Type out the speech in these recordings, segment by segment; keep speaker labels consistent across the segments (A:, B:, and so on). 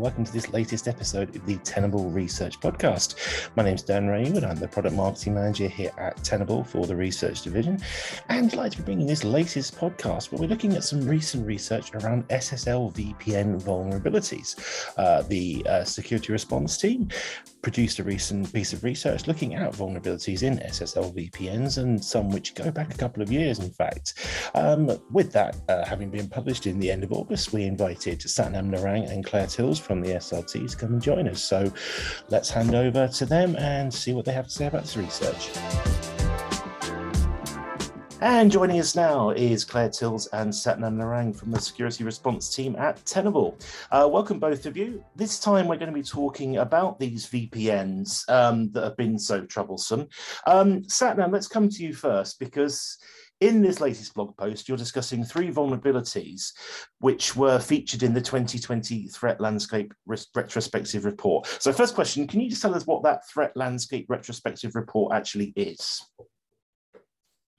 A: and welcome to this latest episode of the Tenable Research Podcast. My name is Dan Raywood. I'm the Product Marketing Manager here at Tenable for the Research Division, and I'd like to be bringing this latest podcast where we're looking at some recent research around SSL VPN vulnerabilities. Uh, the uh, security response team produced a recent piece of research looking at vulnerabilities in SSL VPNs and some which go back a couple of years, in fact. Um, with that uh, having been published in the end of August, we invited Satnam Narang and Claire Tills from the SRT to come and join us. So let's hand over to them and see what they have to say about this research. And joining us now is Claire Tills and Satnam Narang from the security response team at Tenable. Uh, welcome, both of you. This time we're going to be talking about these VPNs um, that have been so troublesome. Um, Satnam, let's come to you first because in this latest blog post, you're discussing three vulnerabilities which were featured in the 2020 Threat Landscape Retrospective Report. So, first question can you just tell us what that Threat Landscape Retrospective Report actually is?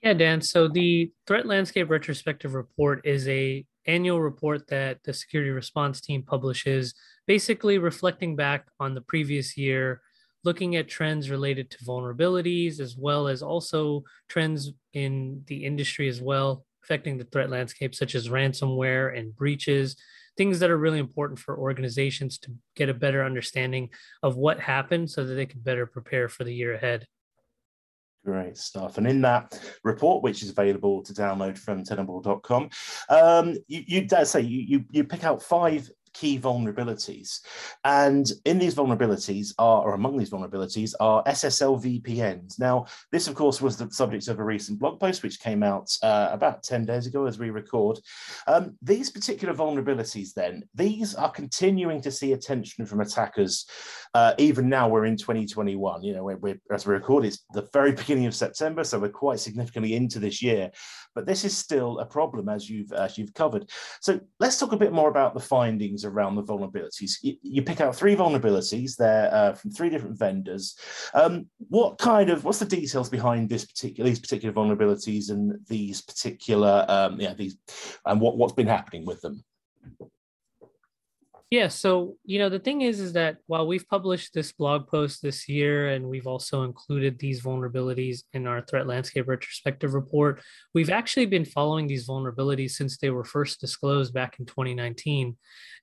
B: Yeah, Dan. So the Threat Landscape Retrospective Report is a annual report that the security response team publishes, basically reflecting back on the previous year, looking at trends related to vulnerabilities, as well as also trends in the industry as well, affecting the threat landscape, such as ransomware and breaches, things that are really important for organizations to get a better understanding of what happened so that they can better prepare for the year ahead.
A: Great stuff. And in that report, which is available to download from tenable.com, um, you, you dare say you, you, you pick out five key vulnerabilities. And in these vulnerabilities are, or among these vulnerabilities, are SSL VPNs. Now, this, of course, was the subject of a recent blog post which came out uh, about 10 days ago as we record. Um, these particular vulnerabilities, then, these are continuing to see attention from attackers. Uh, even now, we're in 2021. You know, we're, we're, as we record, it's the very beginning of September, so we're quite significantly into this year. But this is still a problem, as you've as you've covered. So let's talk a bit more about the findings around the vulnerabilities. You, you pick out three vulnerabilities. They're uh, from three different vendors. Um, what kind of what's the details behind this particular these particular vulnerabilities and these particular um, yeah these and what what's been happening with them?
B: Yeah, so you know the thing is is that while we've published this blog post this year and we've also included these vulnerabilities in our threat landscape retrospective report, we've actually been following these vulnerabilities since they were first disclosed back in 2019.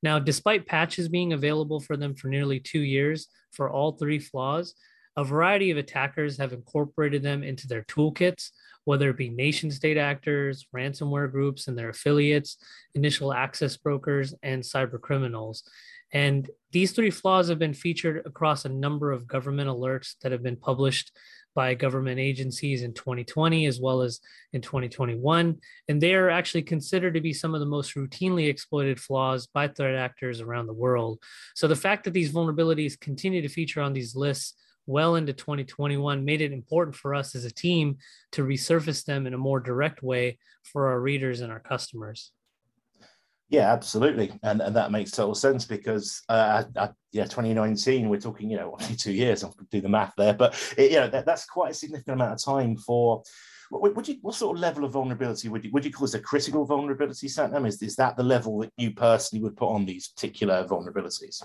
B: Now, despite patches being available for them for nearly 2 years for all three flaws, a variety of attackers have incorporated them into their toolkits whether it be nation state actors, ransomware groups and their affiliates, initial access brokers, and cyber criminals. And these three flaws have been featured across a number of government alerts that have been published by government agencies in 2020 as well as in 2021. And they are actually considered to be some of the most routinely exploited flaws by threat actors around the world. So the fact that these vulnerabilities continue to feature on these lists well into 2021 made it important for us as a team to resurface them in a more direct way for our readers and our customers.
A: Yeah, absolutely, and and that makes total sense because uh, I, yeah, 2019, we're talking you know only two years. I'll do the math there, but it, you know that, that's quite a significant amount of time for. What, would you, what sort of level of vulnerability would you would you call this a critical vulnerability, Satnam? Is is that the level that you personally would put on these particular vulnerabilities?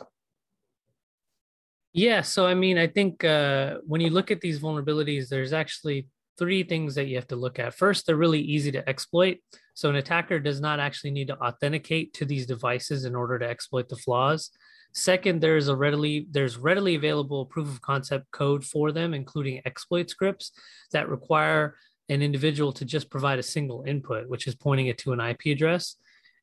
B: Yeah. So, I mean, I think uh, when you look at these vulnerabilities, there's actually three things that you have to look at. First, they're really easy to exploit. So, an attacker does not actually need to authenticate to these devices in order to exploit the flaws. Second, there's a readily there's readily available proof of concept code for them, including exploit scripts that require an individual to just provide a single input, which is pointing it to an IP address.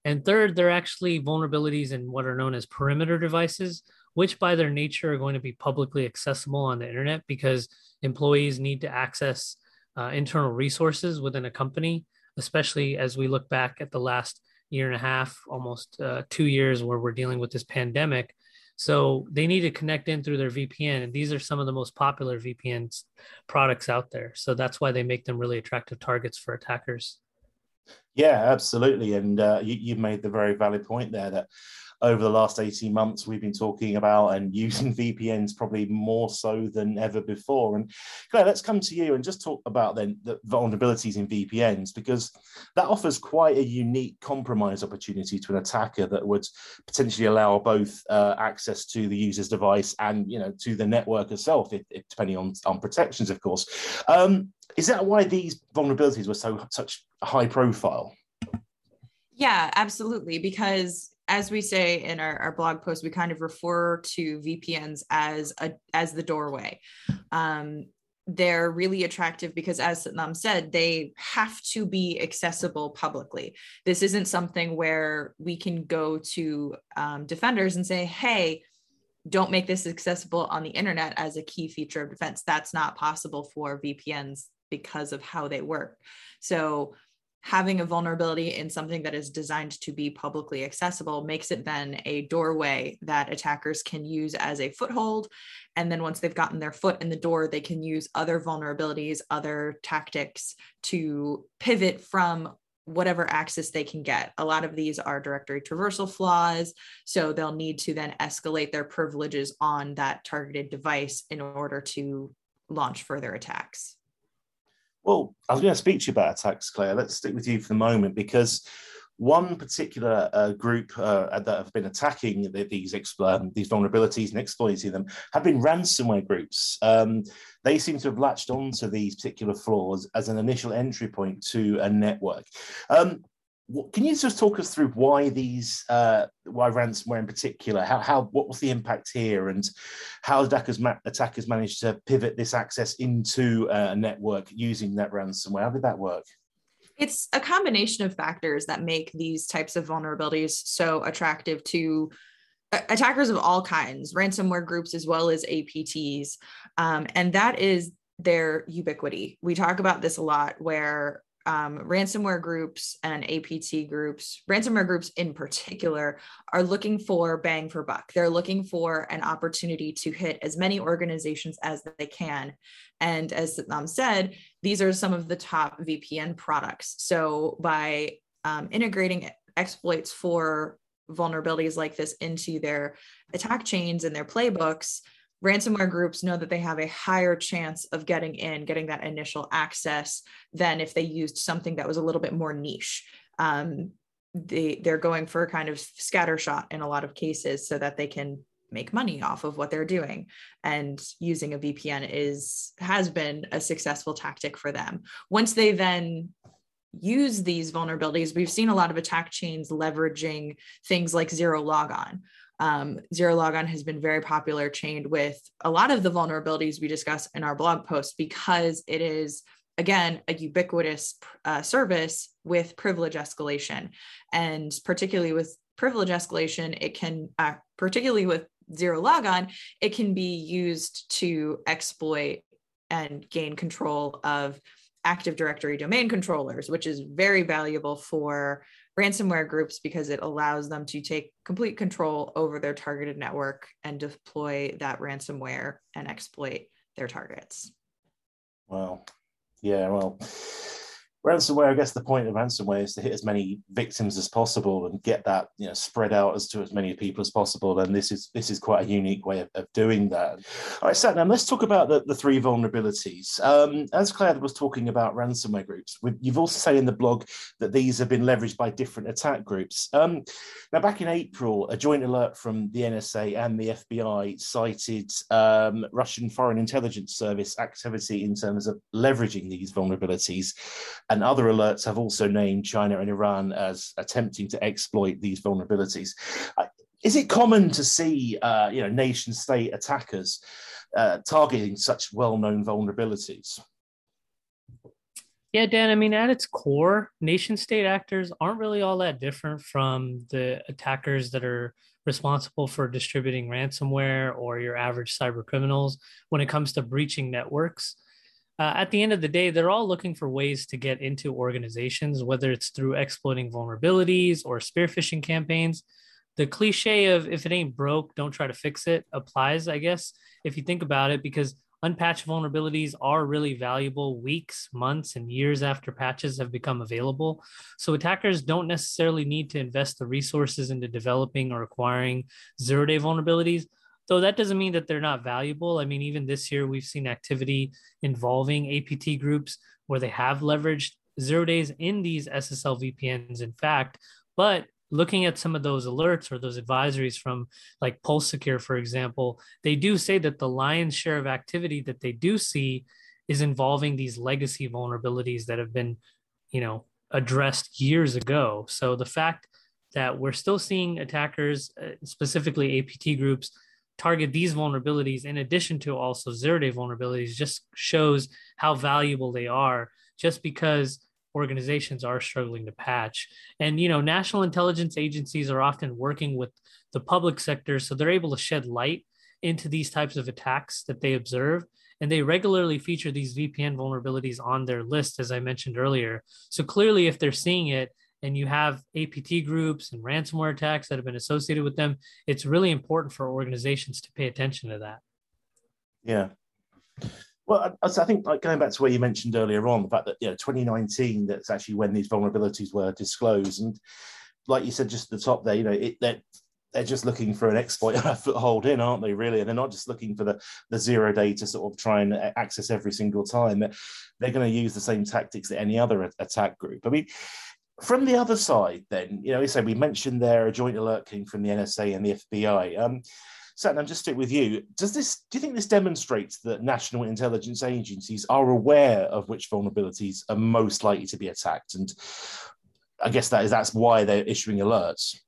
B: And third, there are actually vulnerabilities in what are known as perimeter devices, which by their nature are going to be publicly accessible on the internet because employees need to access uh, internal resources within a company, especially as we look back at the last year and a half, almost uh, two years, where we're dealing with this pandemic. So they need to connect in through their VPN, and these are some of the most popular VPN products out there. So that's why they make them really attractive targets for attackers.
A: Yeah, absolutely. And uh, you, you made the very valid point there that over the last 18 months we've been talking about and using VPNs probably more so than ever before. And Claire, let's come to you and just talk about then the vulnerabilities in VPNs because that offers quite a unique compromise opportunity to an attacker that would potentially allow both uh, access to the user's device and you know to the network itself, if, if, depending on, on protections, of course. Um, is that why these vulnerabilities were so such high profile?
C: Yeah, absolutely. Because as we say in our, our blog post, we kind of refer to VPNs as a as the doorway. Um, they're really attractive because as Satnam said, they have to be accessible publicly. This isn't something where we can go to um, defenders and say, hey, don't make this accessible on the internet as a key feature of defense. That's not possible for VPNs because of how they work. So having a vulnerability in something that is designed to be publicly accessible makes it then a doorway that attackers can use as a foothold. And then once they've gotten their foot in the door, they can use other vulnerabilities, other tactics to pivot from whatever access they can get. A lot of these are directory traversal flaws. So they'll need to then escalate their privileges on that targeted device in order to launch further attacks.
A: Well, I was going to speak to you about attacks, Claire. Let's stick with you for the moment because one particular uh, group uh, that have been attacking the, these um, these vulnerabilities and exploiting them have been ransomware groups. Um, they seem to have latched onto these particular flaws as an initial entry point to a network. Um, can you just talk us through why these, uh, why ransomware in particular? How, how, what was the impact here, and how attackers, attackers managed to pivot this access into a network using that ransomware? How did that work?
C: It's a combination of factors that make these types of vulnerabilities so attractive to attackers of all kinds, ransomware groups as well as APTs, um, and that is their ubiquity. We talk about this a lot, where um, ransomware groups and APT groups, ransomware groups in particular, are looking for bang for buck. They're looking for an opportunity to hit as many organizations as they can. And as Satnam said, these are some of the top VPN products. So by um, integrating exploits for vulnerabilities like this into their attack chains and their playbooks, ransomware groups know that they have a higher chance of getting in, getting that initial access than if they used something that was a little bit more niche. Um, they they're going for kind of scattershot in a lot of cases so that they can make money off of what they're doing. And using a vpn is has been a successful tactic for them. Once they then use these vulnerabilities we've seen a lot of attack chains leveraging things like zero logon um, Zero Logon has been very popular, chained with a lot of the vulnerabilities we discuss in our blog post because it is, again, a ubiquitous uh, service with privilege escalation. And particularly with privilege escalation, it can, uh, particularly with Zero Logon, it can be used to exploit and gain control of Active Directory domain controllers, which is very valuable for ransomware groups because it allows them to take complete control over their targeted network and deploy that ransomware and exploit their targets.
A: Wow. Yeah, well, ransomware i guess the point of ransomware is to hit as many victims as possible and get that you know spread out as to as many people as possible. And this is this is quite a unique way of, of doing that. All right Satnam, let's talk about the, the three vulnerabilities. Um, as claire was talking about ransomware groups. You've also said in the blog that these have been leveraged by different attack groups. Um, now back in april a joint alert from the nsa and the fbi cited um, russian foreign intelligence service activity in terms of leveraging these vulnerabilities and other alerts have also named China and Iran as attempting to exploit these vulnerabilities. Is it common to see, uh, you know, nation state attackers uh, targeting such well-known vulnerabilities?
B: Yeah, Dan, I mean, at its core, nation state actors aren't really all that different from the attackers that are responsible for distributing ransomware or your average cyber criminals when it comes to breaching networks uh, at the end of the day, they're all looking for ways to get into organizations, whether it's through exploiting vulnerabilities or spear phishing campaigns. The cliche of if it ain't broke, don't try to fix it applies, I guess, if you think about it, because unpatched vulnerabilities are really valuable weeks, months, and years after patches have become available. So attackers don't necessarily need to invest the resources into developing or acquiring zero day vulnerabilities. Though that doesn't mean that they're not valuable. I mean, even this year, we've seen activity involving APT groups where they have leveraged zero days in these SSL VPNs, in fact. But looking at some of those alerts or those advisories from like Pulse Secure, for example, they do say that the lion's share of activity that they do see is involving these legacy vulnerabilities that have been, you know, addressed years ago. So the fact that we're still seeing attackers, uh, specifically APT groups, target these vulnerabilities in addition to also zero day vulnerabilities just shows how valuable they are just because organizations are struggling to patch. And, you know, national intelligence agencies are often working with the public sector, so they're able to shed light into these types of attacks that they observe. And they regularly feature these VPN vulnerabilities on their list, as I mentioned earlier. So clearly, if they're seeing it and you have APT groups and ransomware attacks that have been associated with them, it's really important for organizations to pay attention to that.
A: Yeah. Well, I, think like going back to where you mentioned earlier on, the fact that you know 2019, that's actually when these vulnerabilities were disclosed, and like you said just at the top there, you know, it, they're, they're just looking for an exploit foothold in, aren't they? Really, and they're not just looking for the the zero day to sort of try and access every single time. They're, they're going to use the same tactics that any other attack group. I mean. From the other side, then, you know, so we mentioned there a joint alert came from the NSA and the FBI. Um, Satnam just stick with you. Does this? Do you think this demonstrates that national intelligence agencies are aware of which vulnerabilities are most likely to be attacked? And I guess that is that's why they're issuing alerts.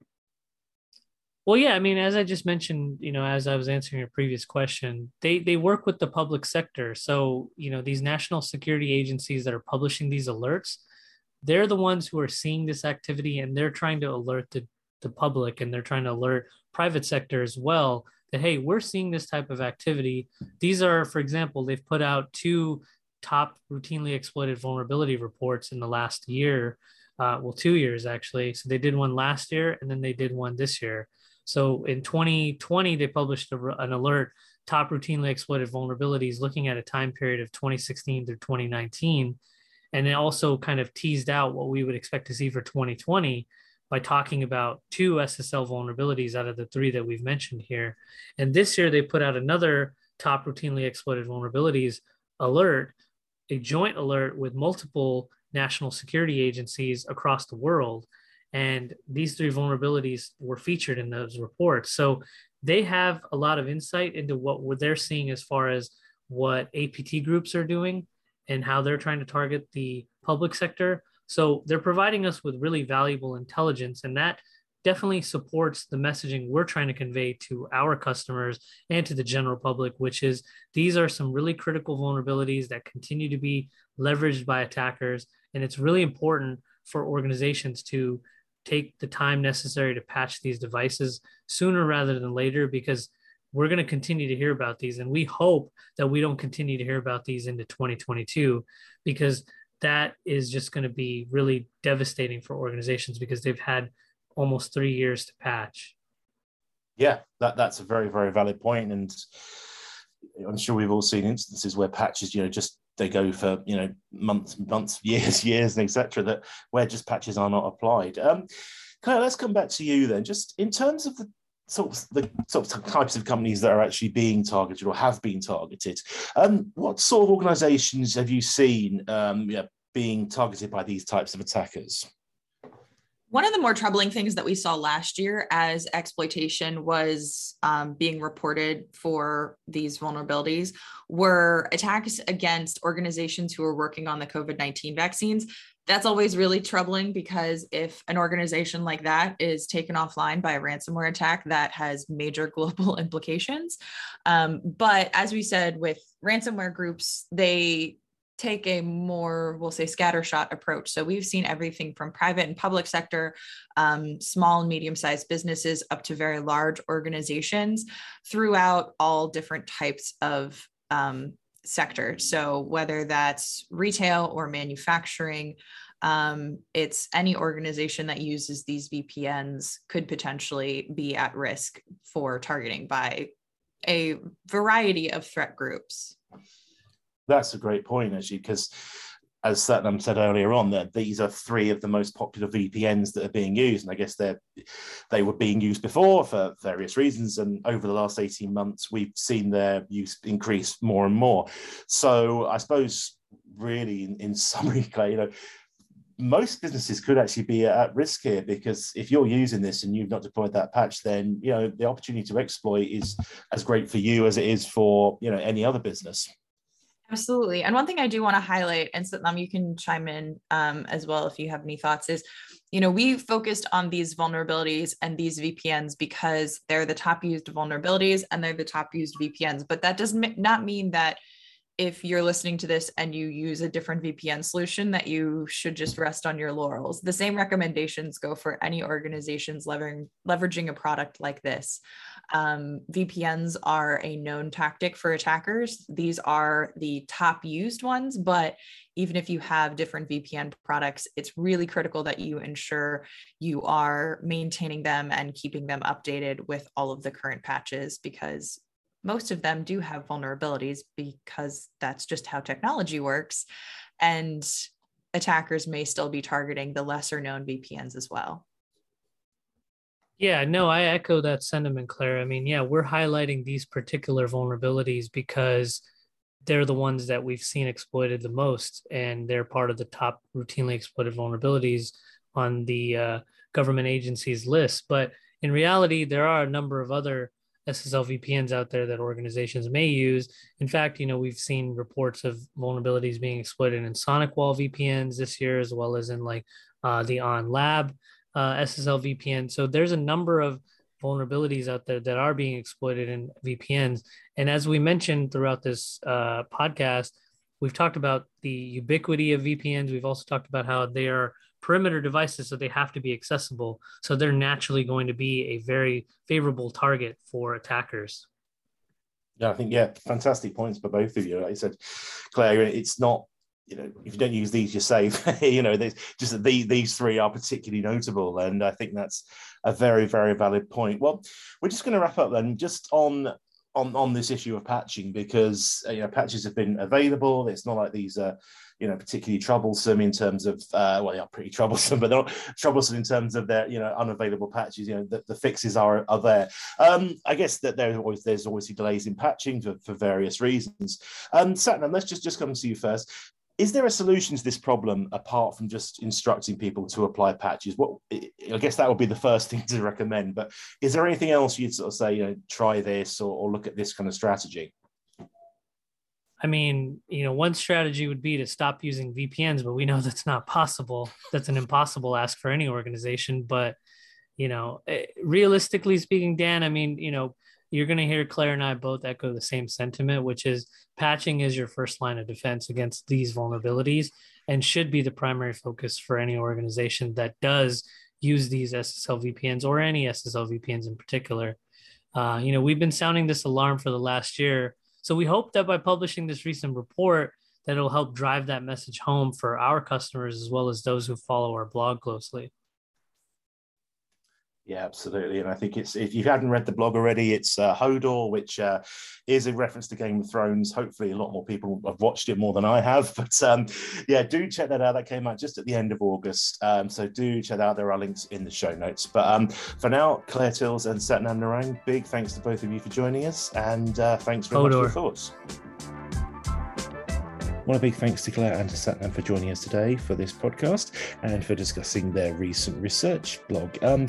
B: Well, yeah, I mean, as I just mentioned, you know, as I was answering your previous question, they they work with the public sector. So, you know, these national security agencies that are publishing these alerts, they're the ones who are seeing this activity and they're trying to alert the, the public and they're trying to alert private sector as well that hey we're seeing this type of activity. These are for example they've put out two top routinely exploited vulnerability reports in the last year uh, well two years actually. So they did one last year and then they did one this year. So in 2020 they published a, an alert top routinely exploited vulnerabilities looking at a time period of 2016 through 2019 and it also kind of teased out what we would expect to see for 2020 by talking about two SSL vulnerabilities out of the three that we've mentioned here. And this year they put out another top routinely exploited vulnerabilities alert, a joint alert with multiple national security agencies across the world. And these three vulnerabilities were featured in those reports. So they have a lot of insight into what they're seeing as far as what APT groups are doing and how they're trying to target the public sector so they're providing us with really valuable intelligence, and that definitely supports the messaging we're trying to convey to our customers and to the general public, which is these are some really critical vulnerabilities that continue to be leveraged by attackers. And it's really important for organizations to take the time necessary to patch these devices sooner rather than later because we're going to continue to hear about these and we hope that we don't continue to hear about these into 2022 because that is just going to be really devastating for organizations because they've had almost three years to patch.
A: Yeah, that, that's a very, very valid point. And I'm sure we've all seen instances where patches, you know, just they go for, you know, months, months, years, years, and etc. that where just patches are not applied. Um, Claire, let's come back to you then. Just in terms of the sort of the sort of types of companies that are actually being targeted or have been targeted. Um, what sort of organisations have you seen um, yeah, being targeted by these types of attackers?
C: One of the more troubling things that we saw last year as exploitation was um, being reported for these vulnerabilities were attacks against organizations who were working on the COVID 19 vaccines that's always really troubling because if an organization like that is taken offline by a ransomware attack, that has major global implications. Um, but as we said, with ransomware groups, they take a more, we'll say, scattershot approach. So we've seen everything from private and public sector, um, small and medium sized businesses, up to very large organizations throughout all different types of um, sector. So whether that's retail or manufacturing, um, it's any organization that uses these VPNs could potentially be at risk for targeting by a variety of threat groups.
A: That's a great point, actually, because as Satnam said earlier on, that these are three of the most popular VPNs that are being used, and I guess they they were being used before for various reasons, and over the last eighteen months, we've seen their use increase more and more. So I suppose, really, in, in summary, Claire, you know, most businesses could actually be at risk here because if you're using this and you've not deployed that patch, then you know the opportunity to exploit is as great for you as it is for you know any other business.
C: Absolutely. And one thing I do want to highlight, and Satnam, you can chime in um, as well if you have any thoughts, is you know, we focused on these vulnerabilities and these VPNs because they're the top used vulnerabilities and they're the top used VPNs. But that does not mean that if you're listening to this and you use a different VPN solution, that you should just rest on your laurels. The same recommendations go for any organizations leveraging, leveraging a product like this. Um, VPNs are a known tactic for attackers. These are the top used ones, but even if you have different VPN products, it's really critical that you ensure you are maintaining them and keeping them updated with all of the current patches because most of them do have vulnerabilities because that's just how technology works. And attackers may still be targeting the lesser known VPNs as well.
B: Yeah, no, I echo that sentiment, Claire. I mean, yeah, we're highlighting these particular vulnerabilities because they're the ones that we've seen exploited the most, and they're part of the top routinely exploited vulnerabilities on the uh, government agencies list. But in reality, there are a number of other SSL VPNs out there that organizations may use. In fact, you know, we've seen reports of vulnerabilities being exploited in SonicWall VPNs this year, as well as in like uh, the OnLab uh, SSL VPN. So there's a number of vulnerabilities out there that are being exploited in VPNs. And as we mentioned throughout this uh, podcast, we've talked about the ubiquity of VPNs. We've also talked about how they are perimeter devices, so they have to be accessible. So they're naturally going to be a very favorable target for attackers.
A: Yeah, I think yeah, fantastic points by both of you. Like I said, Claire, it's not you know if you don't use these, you're safe. you know, just the, these three are particularly notable, and I think that's a very very valid point. Well, we're just going to wrap up then, just on on on this issue of patching because uh, you know patches have been available. It's not like these are you know particularly troublesome in terms of uh, well they are pretty troublesome, but they're not troublesome in terms of their you know unavailable patches. You know the, the fixes are are there. Um, I guess that there's always there's always delays in patching for, for various reasons. Um, Satnam, let's just just come to you first is there a solution to this problem apart from just instructing people to apply patches? What I guess that would be the first thing to recommend. But is there anything else you'd sort of say, you know, try this or, or look at this kind of strategy?
B: I mean, you know, one strategy would be to stop using VPNs, but we know that's not possible. That's an impossible ask for any organization. But, you know, eh, realistically speaking, Dan, I mean, you know, you're going to hear Claire and I both echo the same sentiment, which is patching is your first line of defense against these vulnerabilities and should be the primary focus for any organization that does use these SSL VPNs or any SSL VPNs in particular. Uh, you know, we've been sounding this alarm for the last year. So we hope that by publishing this recent report, that it'll help drive that message home for our customers as well as those who follow our blog closely.
A: Yeah, absolutely. And I think it's if you hadn't read the blog already, it's uh, Hodor, which uh, is a reference to Game of Thrones. Hopefully, a lot more people have watched it more than I have. But um, yeah, do check that out. That came out just at the end of August. Um, so do check that out. There are links in the show notes. But um, for now, Claire Tills and Satnam Narang, big thanks to both of you for joining us. And uh, thanks very Hodor. much for your thoughts. A big thanks to Claire and to Satnam for joining us today for this podcast and for discussing their recent research blog. Um,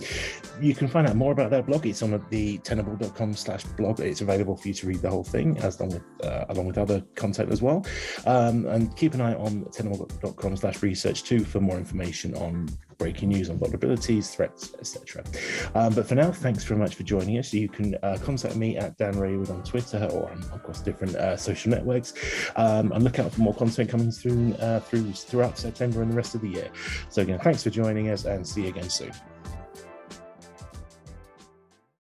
A: you can find out more about their blog. It's on the tenable.com slash blog. It's available for you to read the whole thing as long with, uh, along with other content as well. Um, and keep an eye on tenable.com slash research too for more information on breaking news on vulnerabilities, threats, etc. Um, but for now, thanks very much for joining us. You can uh, contact me at Dan Raywood on Twitter or across different uh, social networks, um, and look out for more content coming uh, through throughout September and the rest of the year. So again, thanks for joining us, and see you again soon.